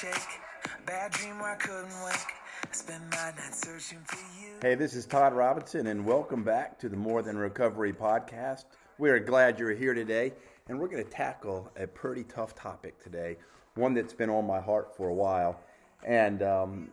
shake. Bad dream where I couldn't wake. I spent my night searching for you. Hey, this is Todd Robinson, and welcome back to the More Than Recovery podcast. We are glad you're here today, and we're going to tackle a pretty tough topic today, one that's been on my heart for a while. And um,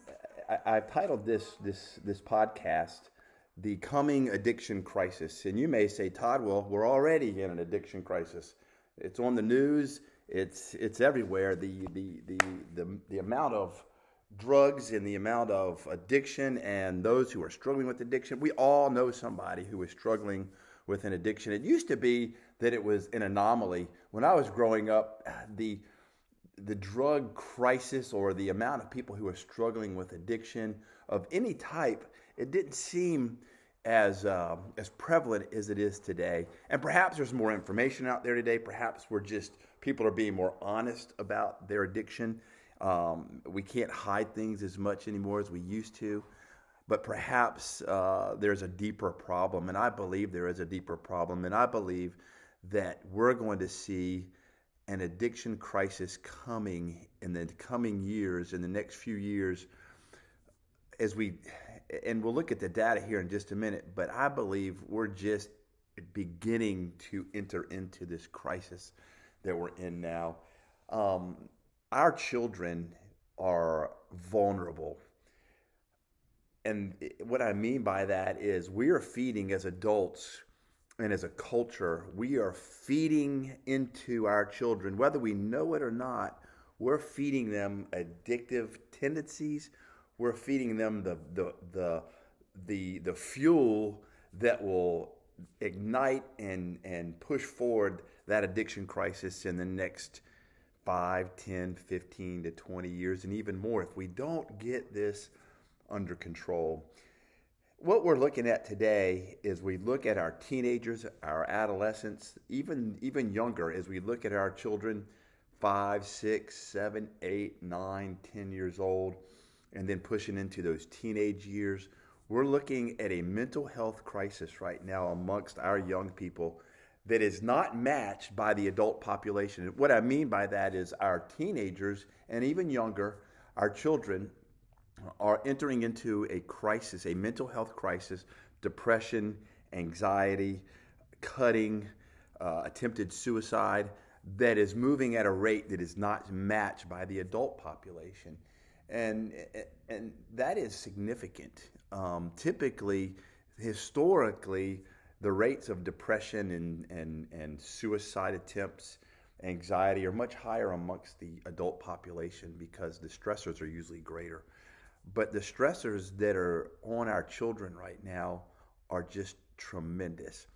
I, I've titled this this this podcast "The Coming Addiction Crisis." And you may say, Todd, well, we're already in an addiction crisis. It's on the news. It's it's everywhere. The the the the, the amount of drugs and the amount of addiction and those who are struggling with addiction. We all know somebody who is struggling with an addiction. It used to be that it was an anomaly. When I was growing up, the the drug crisis or the amount of people who are struggling with addiction of any type, it didn't seem as uh, as prevalent as it is today. And perhaps there's more information out there today. Perhaps we're just people are being more honest about their addiction. Um, we can't hide things as much anymore as we used to. But perhaps uh, there's a deeper problem, and I believe there is a deeper problem, and I believe that we're going to see an addiction crisis coming in the coming years, in the next few years, as we, and we'll look at the data here in just a minute, but I believe we're just beginning to enter into this crisis that we're in now. Um, our children are vulnerable. And what I mean by that is we are feeding as adults and as a culture, we are feeding into our children, whether we know it or not, we're feeding them addictive tendencies. We're feeding them the the the the, the fuel that will ignite and and push forward that addiction crisis in the next 5, 10, 15 to 20 years and even more if we don't get this under control. What we're looking at today is we look at our teenagers, our adolescents, even even younger as we look at our children five, six, seven, eight, nine, ten years old, and then pushing into those teenage years. We're looking at a mental health crisis right now amongst our young people that is not matched by the adult population. What I mean by that is our teenagers and even younger, our children, are entering into a crisis, a mental health crisis, depression, anxiety, cutting, uh, attempted suicide that is moving at a rate that is not matched by the adult population. And, and that is significant. Um, typically, historically, the rates of depression and, and, and suicide attempts, anxiety are much higher amongst the adult population because the stressors are usually greater. But the stressors that are on our children right now are just tremendous.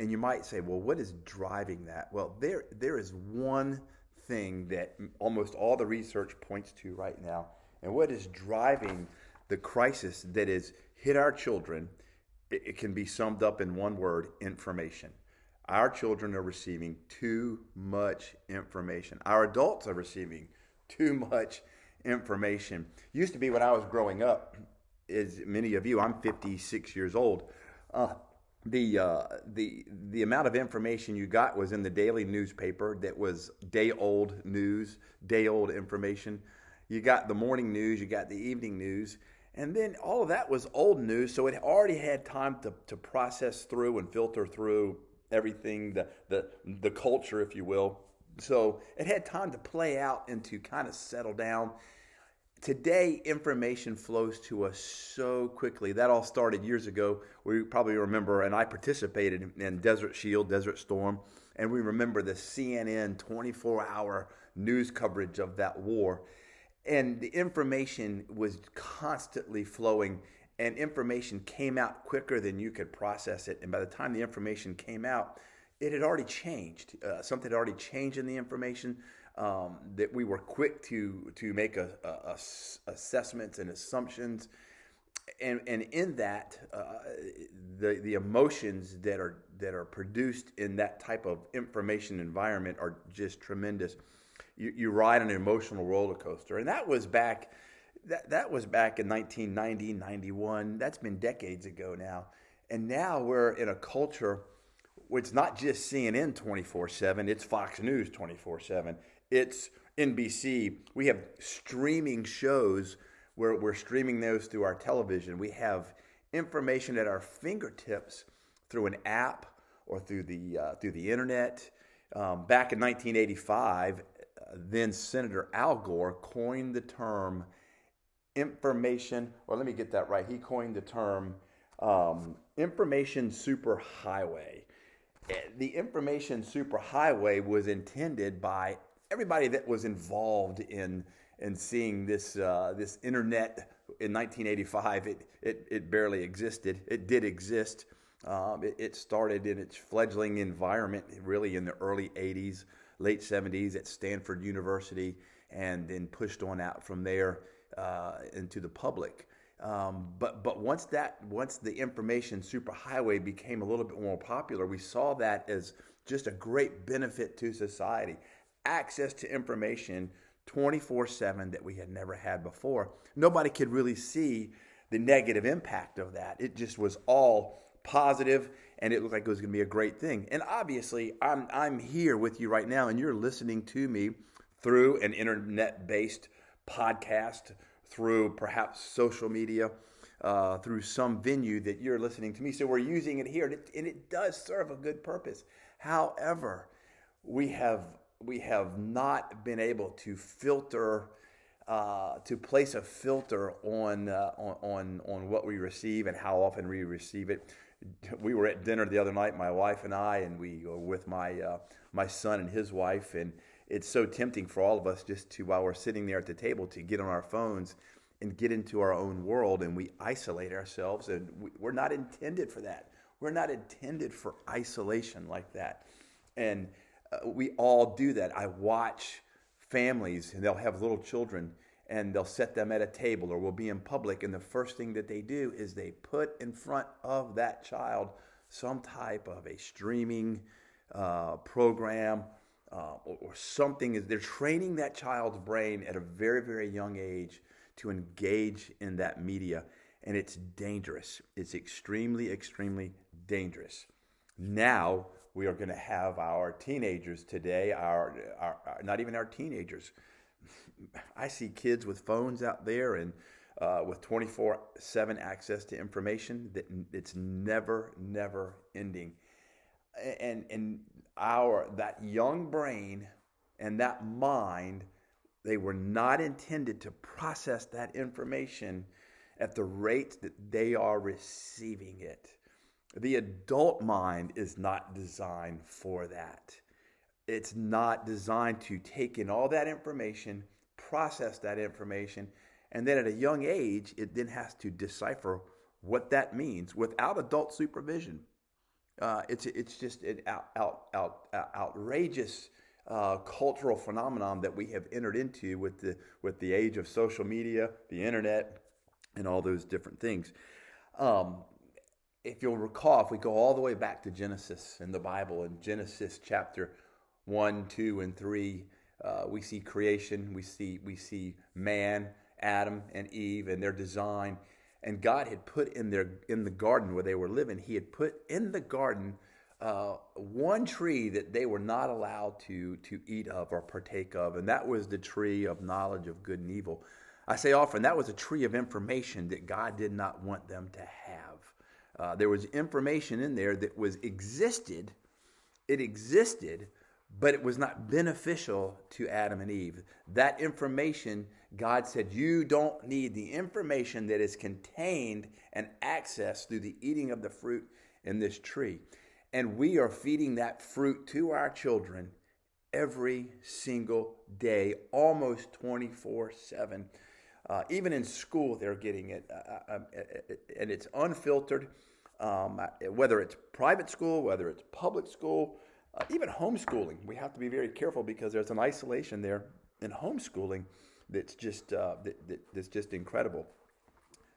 And you might say, well, what is driving that? Well, there there is one thing that almost all the research points to right now. And what is driving the crisis that has hit our children, it, can be summed up in one word information. Our children are receiving too much information. Our adults are receiving too much information. Used to be when I was growing up, as many of you, I'm 56 years old. Uh, the uh, the the amount of information you got was in the daily newspaper that was day old news, day old information. You got the morning news, you got the evening news, and then all of that was old news, so it already had time to, to process through and filter through everything, the the the culture, if you will. So it had time to play out and to kind of settle down. Today information flows to us so quickly. That all started years ago. We probably remember and i participated in desert shield desert storm and we remember the cnn 24 hour news coverage of that war and the information was constantly flowing and information came out quicker than you could process it. And by the time the information came out it had already changed. Uh, something had already changed in the information um, that we were quick to to make a, a, a assessments and assumptions, and and in that uh, the the emotions that are that are produced in that type of information environment are just tremendous. You, you ride an emotional roller coaster, and that was back. That, that was back in 1990, 91. That's been decades ago now. And now we're in a culture where it's not just CNN 24 7, it's Fox News 24 7 it's NBC. We have streaming shows where we're streaming those through our television. We have information at our fingertips through an app or through the uh, through the internet. Um, back in 1985, uh, then Senator Al Gore coined the term information, or let me get that right. He coined the term um, information superhighway. Eh, the information superhighway was intended by everybody that was involved in in seeing this uh, this internet in 1985. It, it it barely existed. It did exist. Um, it, it, started in its fledgling environment really in the early 80s, late 70s at Stanford University, and then pushed on out from there uh, into the public. Um, but but once that once the information superhighway became a little bit more popular, we saw that as just a great benefit to society. Access to information 24 7 that we had never had before. Nobody could really see the negative impact of that. It just was all positive and it looked like it was going to be a great thing. And obviously, I'm, I'm here with you right now and you're listening to me through an internet based podcast, through perhaps social media. Uh, through some venue that you're listening to me. So we're using it here, and it, and it does serve a good purpose. However, we have we have not been able to filter uh, to place a filter on, uh, on on on what we receive and how often we receive it. We were at dinner the other night, my wife and I, and we were with my uh, my son and his wife, and it's so tempting for all of us just to while we're sitting there at the table to get on our phones and get into our own world and we isolate ourselves and we, we're not intended for that. We're not intended for isolation like that. And uh, we all do that. I watch families and they'll have little children and they'll set them at a table or we'll be in public and the first thing that they do is they put in front of that child some type of a streaming uh, program uh, or, or something. Is they're training that child's brain at a very very young age to engage in that media and it's dangerous. It's extremely extremely dangerous. Now we are going to have our teenagers today our, our, our, not even our teenagers i see kids with phones out there and uh, with 24 7 access to information that it's never never ending. And and our that young brain and that mind they were not intended to process that information at the rate that they are receiving it. The adult mind is not designed for that. It's not designed to take in all that information process that information and then at a young age it then has to decipher what that means without adult supervision uh, it's it's just an out, out, out, outrageous uh, cultural phenomenon that we have entered into with the with the age of social media, the internet, and all those different things. Um, if you'll recall, if we go all the way back to Genesis in the Bible, in Genesis chapter one, two, and three, uh, we see creation. We see we see man, Adam, and Eve, and their design and God had put in their in the garden where they were living, He had put in the garden uh, one tree that they were not allowed to to eat of or partake of, and that was the tree of knowledge of good and evil. I say often that was a tree of information that God did not want them to have. Uh, there was information in there that was existed. It existed, but it was not beneficial to Adam and Eve. That information, God said, you don't need the information that is contained and accessed through the eating of the fruit in this tree. And we are feeding that fruit to our children every single day, almost 24 7. Uh, even in school, they're getting it, uh, uh, uh and it's unfiltered. Um, whether it's private school, whether it's public school, uh, even homeschooling, we have to be very careful because there's an isolation there in homeschooling that's just uh, that, that, that's just incredible.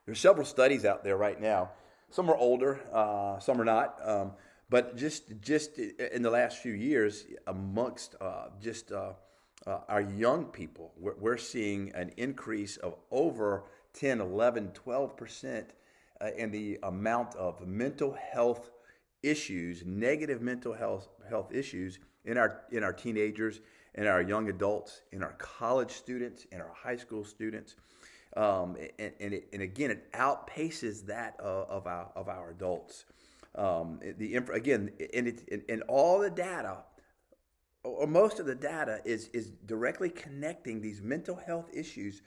There's several studies out there right now. Some are older, uh, some are not. Um, but just just in the last few years, amongst uh, just uh, uh, our young people, we're, we're, seeing an increase of over 10, 11, 12 percent in the amount of mental health issues, negative mental health health issues in our in our teenagers in our young adults, in our college students, in our high school students. Um, and, and, it, and, again, it outpaces that uh, of, our, of our adults. Um, the again, and, it, and all the data, or most of the data, is, is directly connecting these mental health issues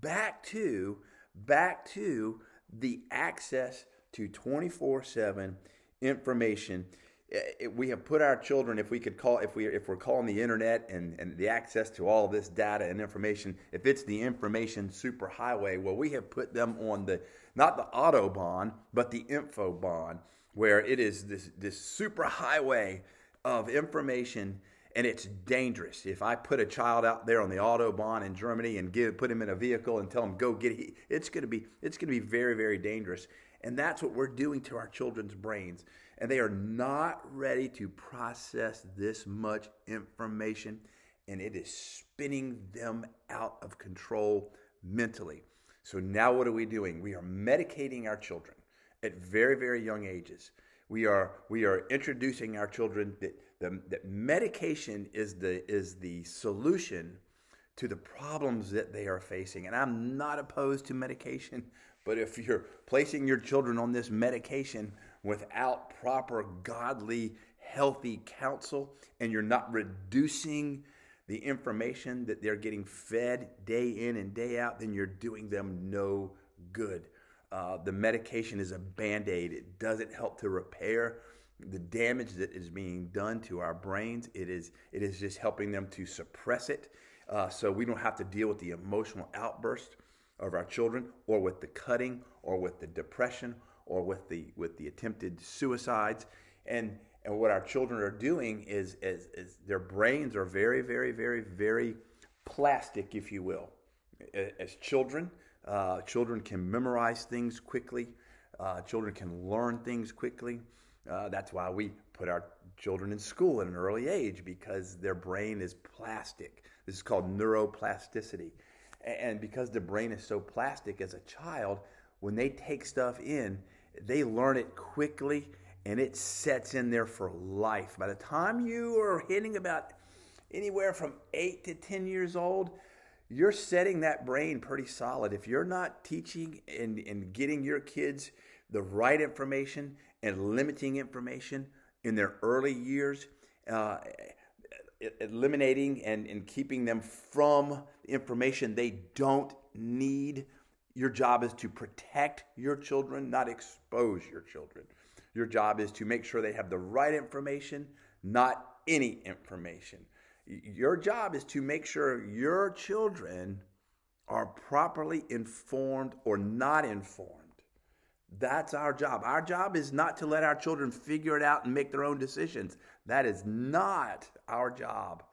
back to back to the access to 24 7 information. Eh, we have put our children if we could call if we if we're calling the internet and, and the access to all this data and information if it's the information superhighway well we have put them on the not the autobahn but the infobahn where it is this this superhighway of information and it's dangerous. If i put a child out there on the autobahn in germany and give put him in a vehicle and tell him go get it it's going to be it's going to be very very dangerous and that's what we're doing to our children's brains and they are not ready to process this much information, and it is spinning them out of control mentally. So now what are we doing? We are medicating our children at very, very young ages. We are we are introducing our children that the, that medication is the is the solution to the problems that they are facing. And I'm not opposed to medication, but if you're placing your children on this medication without proper, godly, healthy counsel, and you're not reducing the information that they're getting fed day in and day out, then you're doing them no good. Uh, the medication is a band aid, it doesn't help to repair the damage that is being done to our brains. It is, it is just helping them to suppress it uh, so we don't have to deal with the emotional outburst of our children or with the cutting or with the depression or with the with the attempted suicides. And and what our children are doing is, is, is their brains are very very very very plastic if you will. As children uh, children can memorize things quickly. Uh, children can learn things quickly. Uh, that's why we put our children in school at an early age because their brain is plastic. This is called neuroplasticity and because the brain is so plastic as a child when they take stuff in they learn it quickly and it sets in there for life. By the time you are hitting about anywhere from eight to 10 years old, you're setting that brain pretty solid. If you're not teaching and, and getting your kids the right information and limiting information in their early years, uh, eliminating and, and keeping them from information they don't need your job is to protect your children, not expose your children. Your job is to make sure they have the right information, not any information. Your job is to make sure your children are properly informed or not informed. That's our job. Our job is not to let our children figure it out and make their own decisions. That is not our job.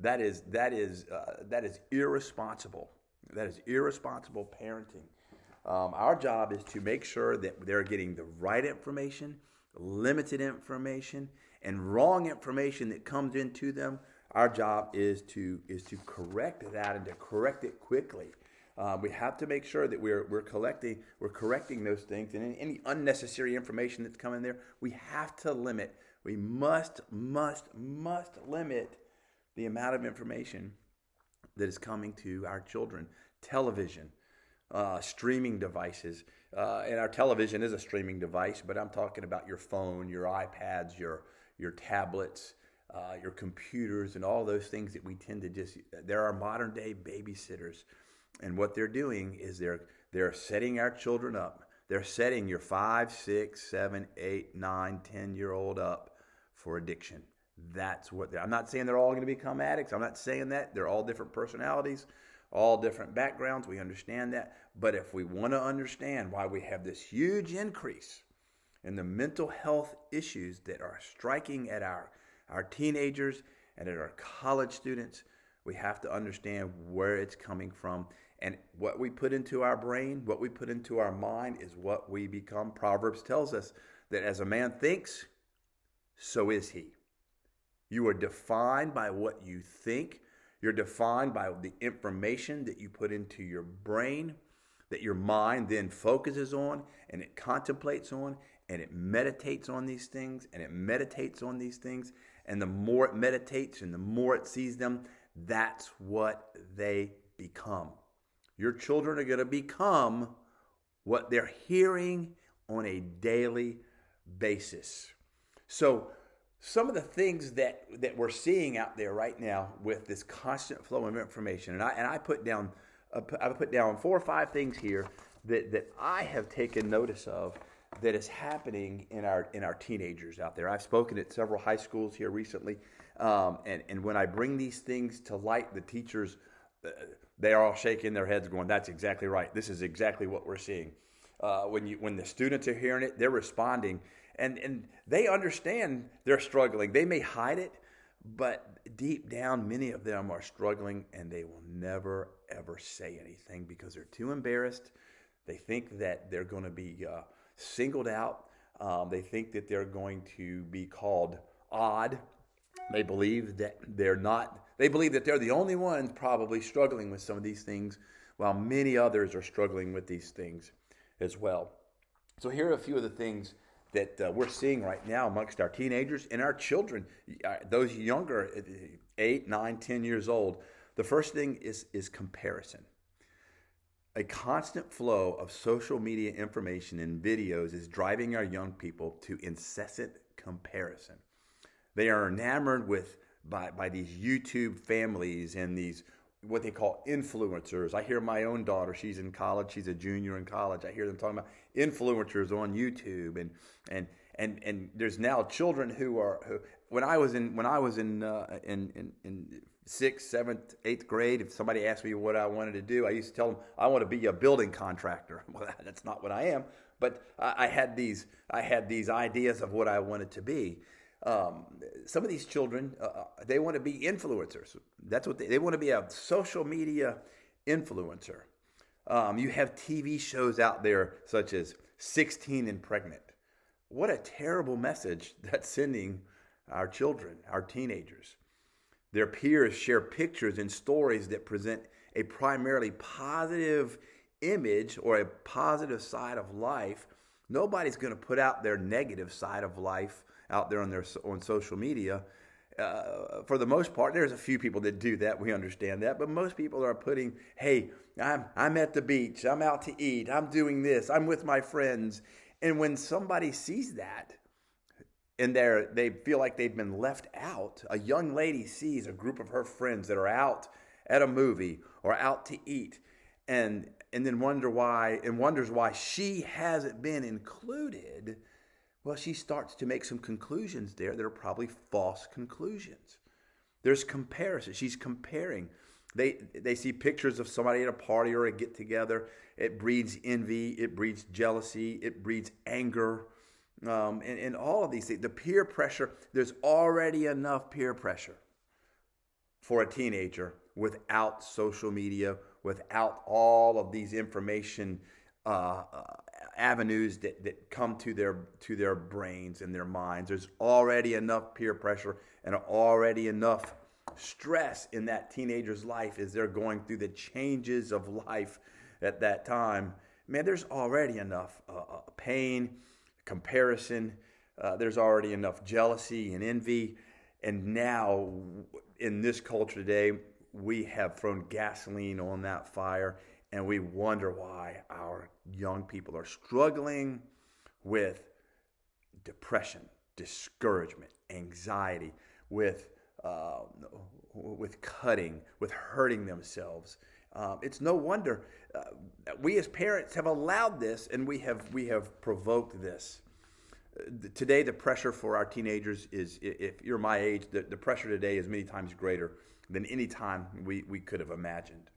That is that is uh, that is irresponsible. That is irresponsible parenting. Um, our job is to make sure that they're getting the right information, limited information, and wrong information that comes into them. Our job is to is to correct that and to correct it quickly. Uh, we have to make sure that we're we're collecting we're correcting those things and any, any unnecessary information that's coming there. We have to limit. We must must must limit the amount of information that is coming to our children. Television, uh, streaming devices. Uh, and our television is a streaming device, but I'm talking about your phone, your iPads, your your tablets, uh, your computers, and all those things that we tend to just. There are modern day babysitters, and what they're doing is they're they're setting our children up. They're setting your five, six, seven, eight, nine, ten year old up for addiction. That's what I'm not saying they're all going to become addicts. I'm not saying that. They're all different personalities, all different backgrounds. We understand that. But if we want to understand why we have this huge increase in the mental health issues that are striking at our, our teenagers and at our college students, we have to understand where it's coming from. And what we put into our brain, what we put into our mind, is what we become. Proverbs tells us that as a man thinks, so is he. You are defined by what you think. You're defined by the information that you put into your brain, that your mind then focuses on and it contemplates on and it meditates on these things and it meditates on these things. And the more it meditates and the more it sees them, that's what they become. Your children are going to become what they're hearing on a daily basis. So, some of the things that, that we're seeing out there right now with this constant flow of information, and I, and I put down uh, I put down four or five things here that, that I have taken notice of that is happening in our in our teenagers out there. I've spoken at several high schools here recently, um, and and when I bring these things to light, the teachers uh, they are all shaking their heads, going, "That's exactly right. This is exactly what we're seeing." Uh, when you when the students are hearing it, they're responding, and and they understand they're struggling. They may hide it, but deep down, many of them are struggling, and they will never ever say anything because they're too embarrassed. They think that they're going to be uh, singled out. Um, they think that they're going to be called odd. They believe that they're not, they believe that they're the only ones probably struggling with some of these things, while many others are struggling with these things as well. So, here are a few of the things that uh, we're seeing right now amongst our teenagers and our children, uh, those younger, uh, eight, nine, ten years old. The first thing is, is comparison. A constant flow of social media information and videos is driving our young people to incessant comparison. They are enamored with by, by these YouTube families and these what they call influencers. I hear my own daughter, she's in college, she's a junior in college. I hear them talking about influencers on YouTube and and and and there's now children who are who when I was in when I was in uh, in, in in sixth, seventh, eighth grade, if somebody asked me what I wanted to do, I used to tell them I want to be a building contractor. Well, that's not what I am, but I, had these I had these ideas of what I wanted to be. Um, some of these children uh, uh, they want to be influencers. That's what they, they want to be a social media influencer. Um, you have TV shows out there such as 16 and Pregnant. What a terrible message that's sending our children, our teenagers. Their peers share pictures and stories that present a primarily positive image or a positive side of life. Nobody's going to put out their negative side of life out there on their on social media. Uh, for the most part, there's a few people that do that. We understand that, but most people are putting, "Hey, I'm I'm at the beach. I'm out to eat. I'm doing this. I'm with my friends." And when somebody sees that, and they they feel like they've been left out. A young lady sees a group of her friends that are out at a movie or out to eat, and and then wonder why and wonders why she hasn't been included. Well, she starts to make some conclusions there that are probably false conclusions. There's comparison. She's comparing. They they see pictures of somebody at a party or a get together. It breeds envy. It breeds jealousy. It breeds anger um, and, and all of these things. The peer pressure, there's already enough peer pressure for a teenager without social media, without all of these information uh, uh, avenues that, that come to their to their brains and their minds. There's already enough peer pressure and already enough stress in that teenager's life as they're going through the changes of life at that time. Man, there's already enough uh, uh pain comparison. Uh, there's already enough jealousy and envy. And now, in this culture today, we have thrown gasoline on that fire and we wonder why our young people are struggling with depression, discouragement, anxiety, with, uh, with cutting, with hurting themselves. Um, it's no wonder uh, we as parents have allowed this and we have we have provoked this. Uh, today, the pressure for our teenagers is, if you're my age, the, the pressure today is many times greater than any time we, we could have imagined.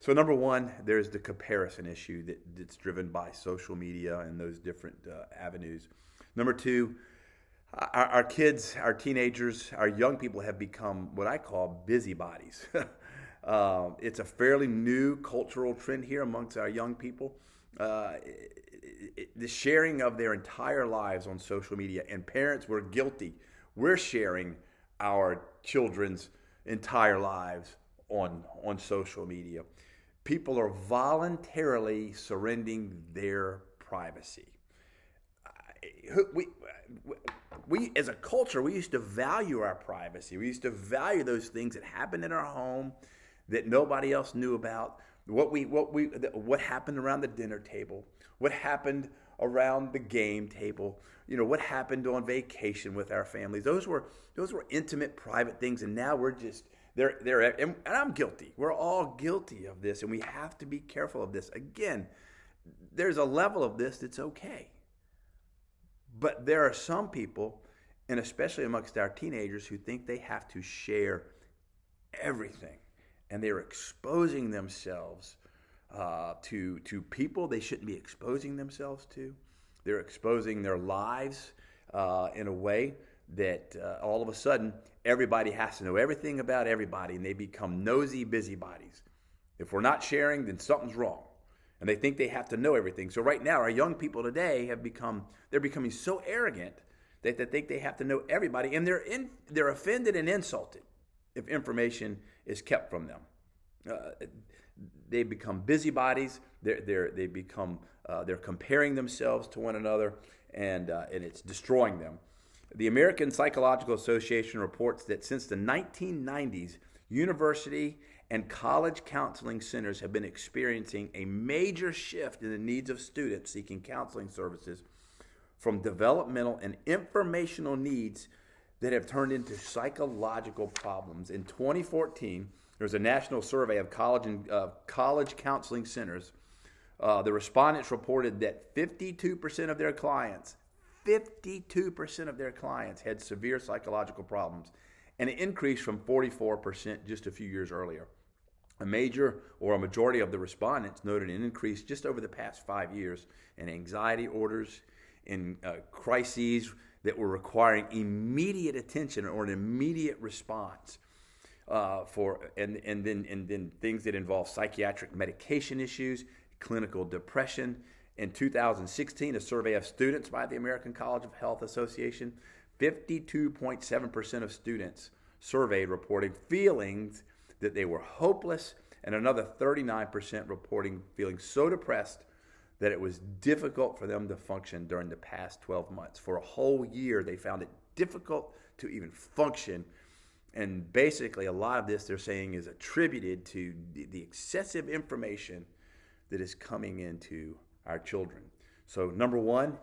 So, number one, there's the comparison issue that, that's driven by social media and those different uh, avenues. Number two, our, our, kids, our teenagers, our young people have become what I call busybodies. Um, it's a fairly new cultural trend here amongst our young people. Uh, it, it, the sharing of their entire lives on social media, and parents were guilty. We're sharing our children's entire lives on on social media. People are voluntarily surrendering their privacy. We, we as a culture we used to value our privacy. We used to value those things that happened in our home that nobody else knew about. What we what we what happened around the dinner table. What happened around the game table. You know what happened on vacation with our families. Those were those were intimate, private things, and now we're just they're they're and I'm guilty. We're all guilty of this, and we have to be careful of this. Again, there's a level of this that's okay, but there are some people, and especially amongst our teenagers, who think they have to share everything, and they're exposing themselves uh, to to people they shouldn't be exposing themselves to. They're exposing their lives uh, in a way that uh, all of a sudden everybody has to know everything about everybody, and they become nosy busybodies. If we're not sharing, then something's wrong, and they think they have to know everything. So right now, our young people today have become they're becoming so arrogant that they think they have to know everybody, and they're in, they're offended and insulted if information is kept from them. Uh, they become busybodies. They're, they're, they become uh, they're comparing themselves to one another, and uh, and it's destroying them. The American Psychological Association reports that since the 1990s, university and college counseling centers have been experiencing a major shift in the needs of students seeking counseling services from developmental and informational needs that have turned into psychological problems. In 2014, there was a national survey of college and uh, college counseling centers. Uh, the respondents reported that 52% of their clients, 52% of their clients had severe psychological problems, and an increase from 44% just a few years earlier. A major or a majority of the respondents noted an increase just over the past five years in anxiety orders, in uh, crises that were requiring immediate attention or an immediate response uh, for and and then and then things that involve psychiatric medication issues, clinical depression. In 2016, a survey of students by the American College of Health Association, 52.7% of students surveyed reporting feelings that they were hopeless, and another 39% reporting feeling so depressed that it was difficult for them to function during the past 12 months. For a whole year, they found it difficult to even function and basically, a lot of this they're saying is attributed to the excessive information that is coming into our children. So, number one,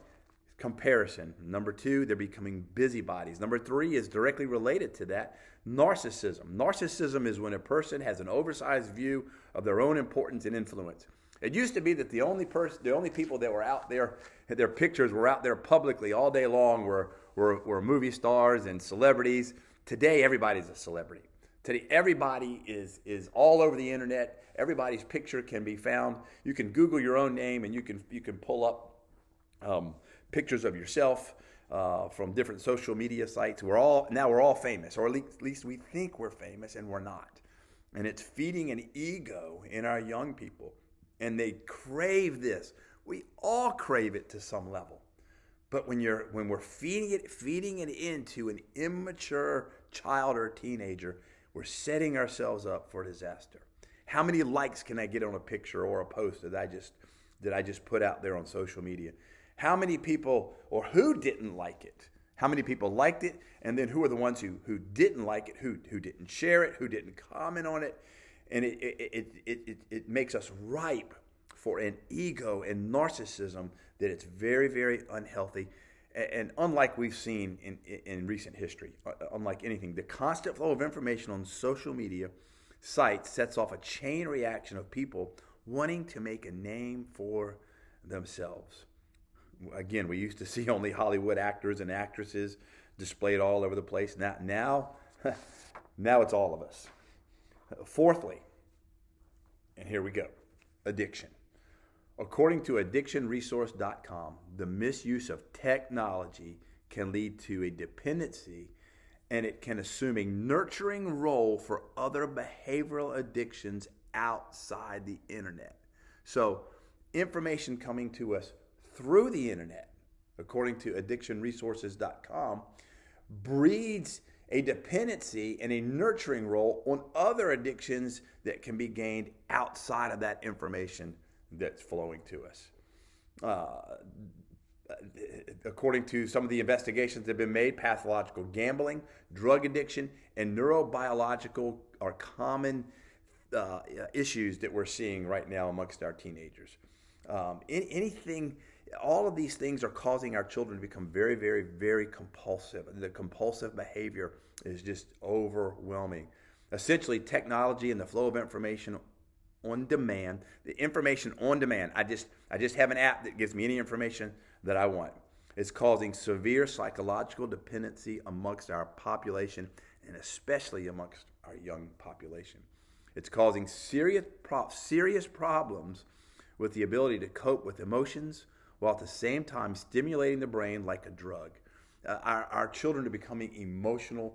comparison. Number two, they're becoming busybodies. Number three is directly related to that narcissism. Narcissism is when a person has an oversized view of their own importance and influence. It used to be that the only person, the only people that were out there, their pictures were out there publicly all day long were, were, were movie stars and celebrities. Today, everybody's a celebrity. Today, everybody is, is all over the internet. Everybody's picture can be found. You can Google your own name and you can, you can pull up um, pictures of yourself uh, from different social media sites. We're all, now we're all famous, or at least, we think we're famous and we're not. And it's feeding an ego in our young people. And they crave this. We all crave it to some level. But when you're when we're feeding it feeding it into an immature child or teenager, we're setting ourselves up for disaster. How many likes can I get on a picture or a post that I just that I just put out there on social media? How many people or who didn't like it? How many people liked it? And then who are the ones who, who didn't like it, who, who didn't share it, who didn't comment on it? And it, it, it, it, it, it makes us ripe for an ego and narcissism that it's very, very unhealthy. And unlike we've seen in, in recent history, uh, unlike anything, the constant flow of information on social media sites sets off a chain reaction of people wanting to make a name for themselves. Again, we used to see only Hollywood actors and actresses displayed all over the place. Now, now, now it's all of us. Fourthly, and here we go addiction. According to addictionresource.com, the misuse of technology can lead to a dependency and it can assume a nurturing role for other behavioral addictions outside the internet. So, information coming to us through the internet, according to addictionresources.com, breeds a dependency and a nurturing role on other addictions that can be gained outside of that information that's flowing to us. Uh, according to some of the investigations that have been made, pathological gambling, drug addiction, and neurobiological are common uh, issues that we're seeing right now amongst our teenagers. Um, anything, all of these things are causing our children to become very, very, very compulsive. The compulsive behavior is just overwhelming. Essentially, technology and the flow of information on demand, the information on demand. I just, I just have an app that gives me any information that I want. It's causing severe psychological dependency amongst our population and especially amongst our young population. It's causing serious, pro- serious problems with the ability to cope with emotions while at the same time stimulating the brain like a drug. Uh, our, our children are becoming emotional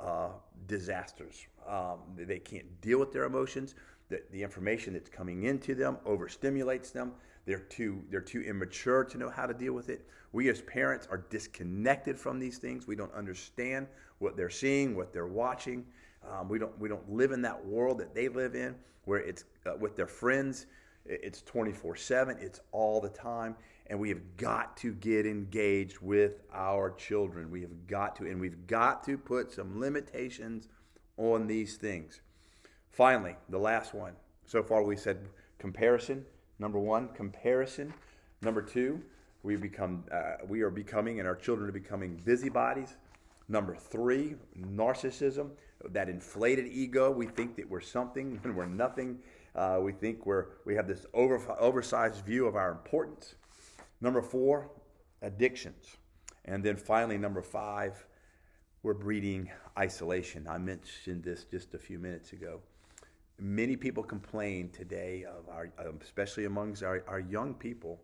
uh, disasters. Um, they can't deal with their emotions. The, the information that's coming into them overstimulates them. They're too, they're too immature to know how to deal with it. We as parents are disconnected from these things. We don't understand what they're seeing, what they're watching. Um, we don't we don't live in that world that they live in, where it's uh, with their friends. It's 24 7, it's all the time. And we have got to get engaged with our children. We have got to, and we've got to put some limitations on these things. Finally, the last one. So far, we said comparison. Number one, comparison. Number two, we become uh, we are becoming, and our children are becoming busybodies. Number three, narcissism, that inflated ego. We think that we're something when we're nothing. Uh, we think we're, we have this over, oversized view of our importance. Number four, addictions. And then finally, number five, we're breeding isolation. I mentioned this just a few minutes ago. Many people complain today of our, um, especially amongst our, our young people,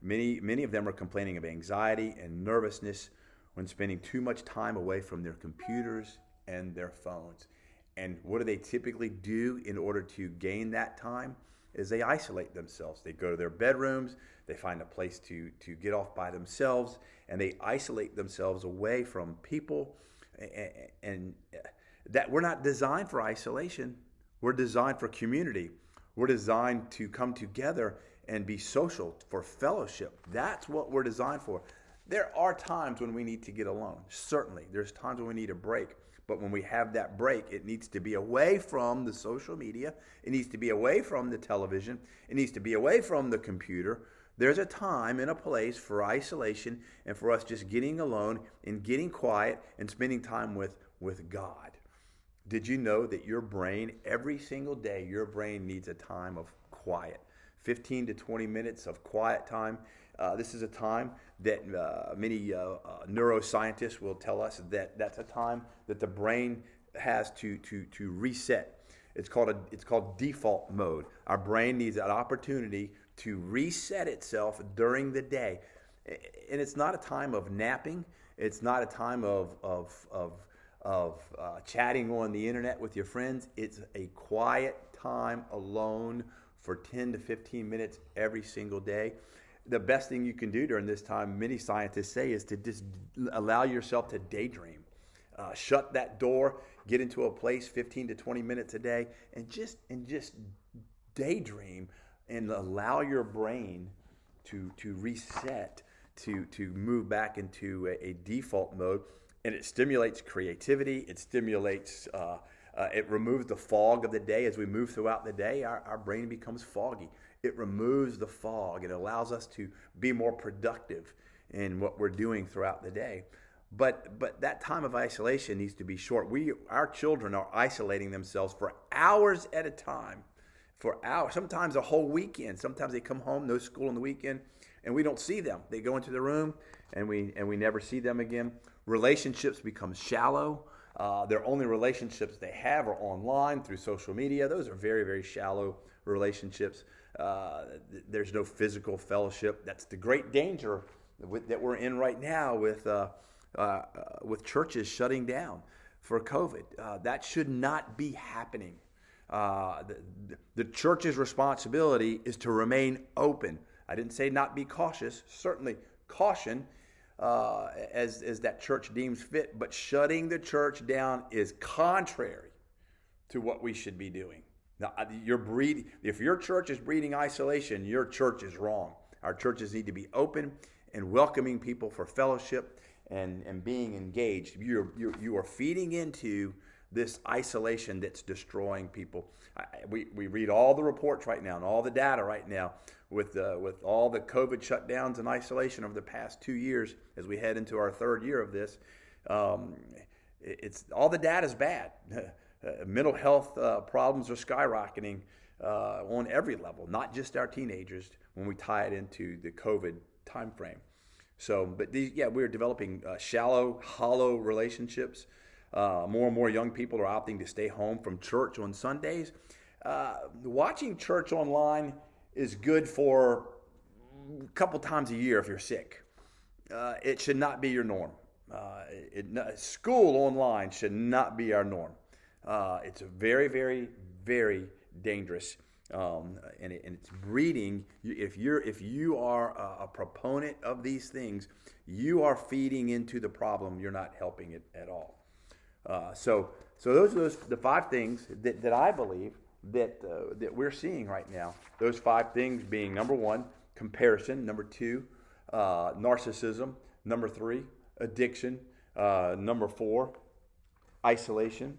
many, many of them are complaining of anxiety and nervousness when spending too much time away from their computers and their phones. And what do they typically do in order to gain that time? Is they isolate themselves. They go to their bedrooms, they find a place to, to get off by themselves, and they isolate themselves away from people. And, and that we're not designed for isolation, we're designed for community. We're designed to come together and be social for fellowship. That's what we're designed for. There are times when we need to get alone. Certainly, there's times when we need a break. But when we have that break, it needs to be away from the social media. It needs to be away from the television. It needs to be away from the computer. There's a time and a place for isolation and for us just getting alone and getting quiet and spending time with, with God. Did you know that your brain, every single day, your brain needs a time of quiet? 15 to 20 minutes of quiet time. Uh, this is a time that uh, many uh, uh, neuroscientists will tell us that that's a time that the brain has to, to, to reset. It's called, a, it's called default mode. Our brain needs an opportunity to reset itself during the day. And it's not a time of napping, it's not a time of, of, of, of uh, chatting on the internet with your friends. It's a quiet time alone for 10 to 15 minutes every single day the best thing you can do during this time, many scientists say, is to just allow yourself to daydream. Uh, shut that door, get into a place 15 to 20 minutes a day, and just and just daydream and allow your brain to to reset, to to move back into a, a default mode, and it stimulates creativity. It stimulates. Uh, uh, it removes the fog of the day as we move throughout the day. Our, our brain becomes foggy it removes the fog. It allows us to be more productive in what we're doing throughout the day. But but that time of isolation needs to be short. We our children are isolating themselves for hours at a time. For hours, sometimes a whole weekend. Sometimes they come home, no school on the weekend, and we don't see them. They go into the room and we and we never see them again. Relationships become shallow. Uh, their only relationships they have are online through social media. Those are very, very shallow relationships. Uh, there's no physical fellowship. That's the great danger with, that we're in right now with, uh, uh, with churches shutting down for COVID. Uh, that should not be happening. Uh, the, the church's responsibility is to remain open. I didn't say not be cautious, certainly caution uh, as, as that church deems fit, but shutting the church down is contrary to what we should be doing. Now, you're if your church is breeding isolation, your church is wrong. Our churches need to be open and welcoming people for fellowship and, and being engaged. You're, you're, you are feeding into this isolation that's destroying people. I, we, we read all the reports right now and all the data right now with, uh, with all the COVID shutdowns and isolation over the past two years as we head into our third year of this. Um, it's all the data is bad. Uh, mental health uh, problems are skyrocketing uh, on every level, not just our teenagers when we tie it into the COVID timeframe. So, but these, yeah, we're developing uh, shallow, hollow relationships. Uh, more and more young people are opting to stay home from church on Sundays. Watching church online is good for a couple times a year if you're sick. Uh, it should not be your norm. Uh, it, school online should not be our norm. Uh, it's very, very, very dangerous um, and, it, and, it's breeding. If you're if you are a, a, proponent of these things, you are feeding into the problem. You're not helping it at all. Uh, so so those are those, the five things that, that I believe that uh, that we're seeing right now. Those five things being number one, comparison. Number two, uh, narcissism. Number three, addiction. Uh, number four, isolation.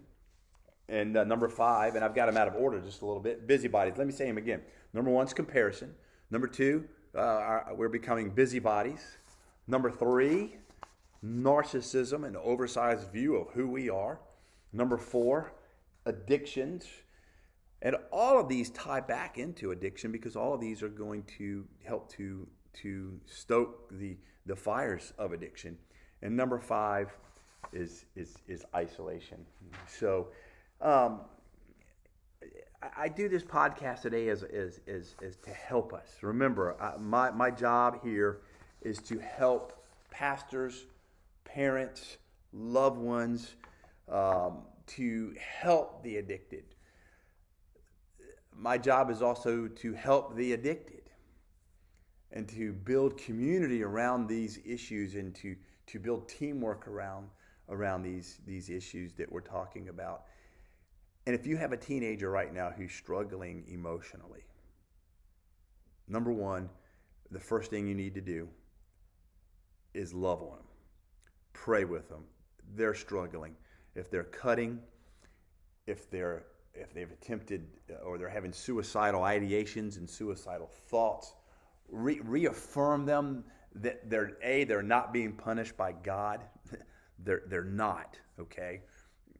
And uh, number five, and I've got them out of order just a little bit busybodies. Let me say them again. Number one is comparison. Number two, uh, our, we're becoming busybodies. Number three, narcissism, an oversized view of who we are. Number four, addictions. And all of these tie back into addiction because all of these are going to help to, to stoke the, the fires of addiction. And number five is, is, is isolation. So, um, I, do this podcast today as, as, as to help us. Remember, I, my, my job here is to help pastors, parents, loved ones um, to help the addicted. My job is also to help the addicted and to build community around these issues and to, to build teamwork around, around these, these issues that we're talking about. And if you have a teenager right now who's struggling emotionally, number one, the first thing you need to do is love on them, pray with them. They're struggling. If they're cutting, if they're if they've attempted uh, or they're having suicidal ideations and suicidal thoughts, re- reaffirm them that they're a they're not being punished by God. they're they're not okay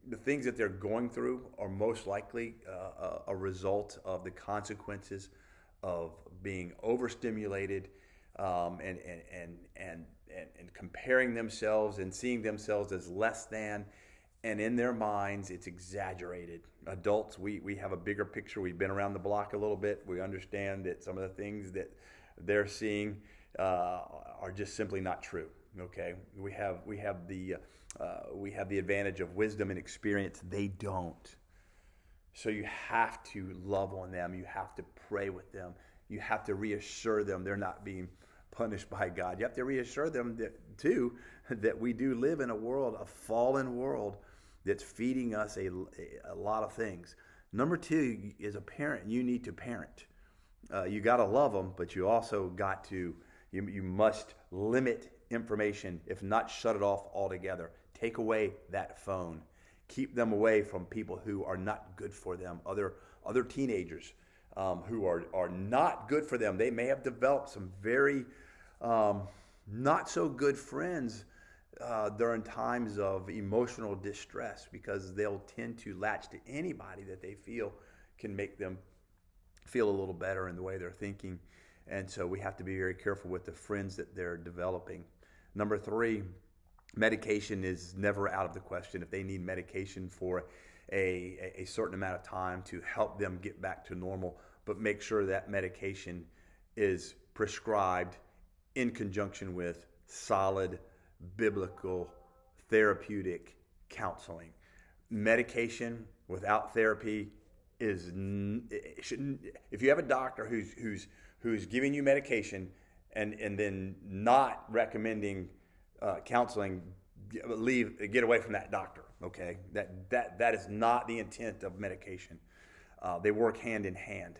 the things that they're going through are most likely uh, a result of the consequences of being overstimulated um, and, and, and, and, and comparing themselves and seeing themselves as less than. And in their minds, it's exaggerated. Adults, we, we have a bigger picture. We've been around the block a little bit. We understand that some of the things that they're seeing uh, are just simply not true. Okay, we have we have the uh, we have the advantage of wisdom and experience. They don't. So you have to love on them. You have to pray with them. You have to reassure them they're not being punished by God. You have to reassure them that too that we do live in a world, a fallen world that's feeding us a, a lot of things. Number two, as a parent, you need to parent. Uh, you got to love them, but you also got to you, you must limit information, if not shut it off altogether. Take away that phone. Keep them away from people who are not good for them, other, other teenagers um, who are, are not good for them. They may have developed some very um, not so good friends uh, during times of emotional distress because they'll tend to latch to anybody that they feel can make them feel a little better in the way they're thinking. And so we have to be very careful with the friends that they're developing. Number three, medication is never out of the question. If they need medication for a, a certain amount of time to help them get back to normal, but make sure that medication is prescribed in conjunction with solid biblical therapeutic counseling. Medication without therapy is shouldn't. If you have a doctor who's who's who's giving you medication and and then not recommending uh, counseling, leave get away from that doctor. Okay, that that that is not the intent of medication. Uh, they work hand in hand.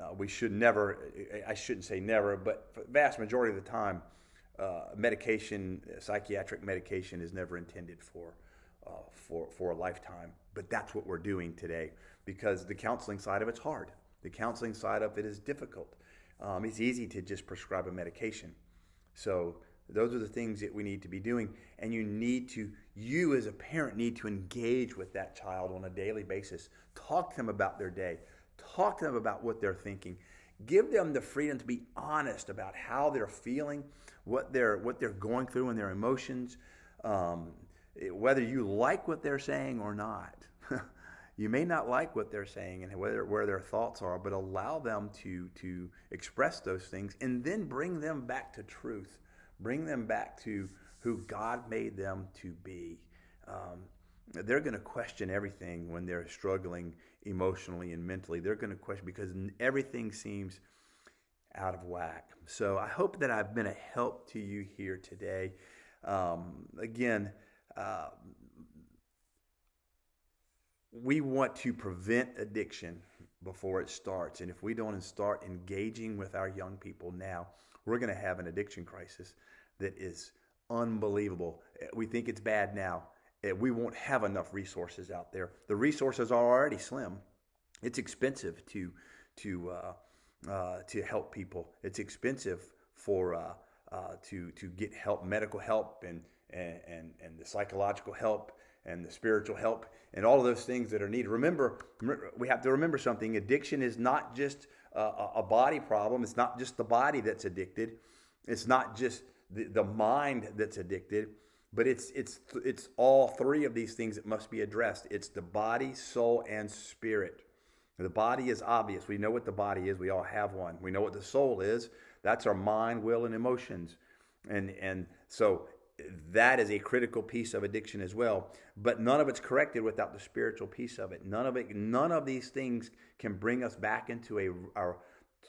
Uh, we should never, I shouldn't say never, but vast majority of the time, uh, medication, psychiatric medication, is never intended for uh, for for a lifetime. But that's what we're doing today because the counseling side of it's hard. The counseling side of it is difficult. Um, it's easy to just prescribe a medication. So those are the things that we need to be doing, and you need to. You as a parent need to engage with that child on a daily basis. Talk to them about their day. Talk to them about what they're thinking. Give them the freedom to be honest about how they're feeling, what they're what they're going through in their emotions, um, whether you like what they're saying or not. you may not like what they're saying and whether where their thoughts are, but allow them to to express those things and then bring them back to truth. Bring them back to who God made them to be. Um, they're going to question everything when they're struggling emotionally and mentally. They're going to question because everything seems out of whack. So I hope that I've been a help to you here today. Um, again, uh, we want to prevent addiction before it starts. And if we don't start engaging with our young people now, we're going to have an addiction crisis that is unbelievable. We think it's bad now. We won't have enough resources out there. The resources are already slim. It's expensive to to uh, uh, to help people. It's expensive for uh, uh to to get help, medical help, and and and the psychological help and the spiritual help and all of those things that are needed. Remember, we have to remember something. Addiction is not just a, a body problem. It's not just the body that's addicted. It's not just the, the mind that's addicted, but it's it's it's all three of these things that must be addressed. It's the body, soul, and spirit. The body is obvious. We know what the body is. We all have one. We know what the soul is. That's our mind, will, and emotions. And and so that is a critical piece of addiction as well. But none of it's corrected without the spiritual piece of it. None of it. None of these things can bring us back into a our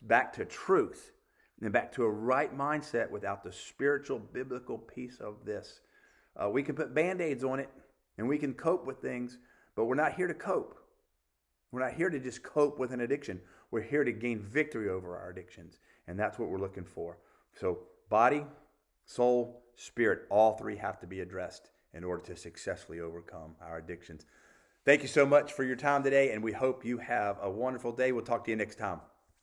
back to truth and back to a right mindset without the spiritual biblical piece of this. Uh, we can put band-aids on it and we can cope with things, but we're not here to cope. We're not here to just cope with an addiction. We're here to gain victory over our addictions, and that's what we're looking for. So, body, soul, spirit, all three have to be addressed in order to successfully overcome our addictions. Thank you so much for your time today, and we hope you have a wonderful day. We'll talk to you next time.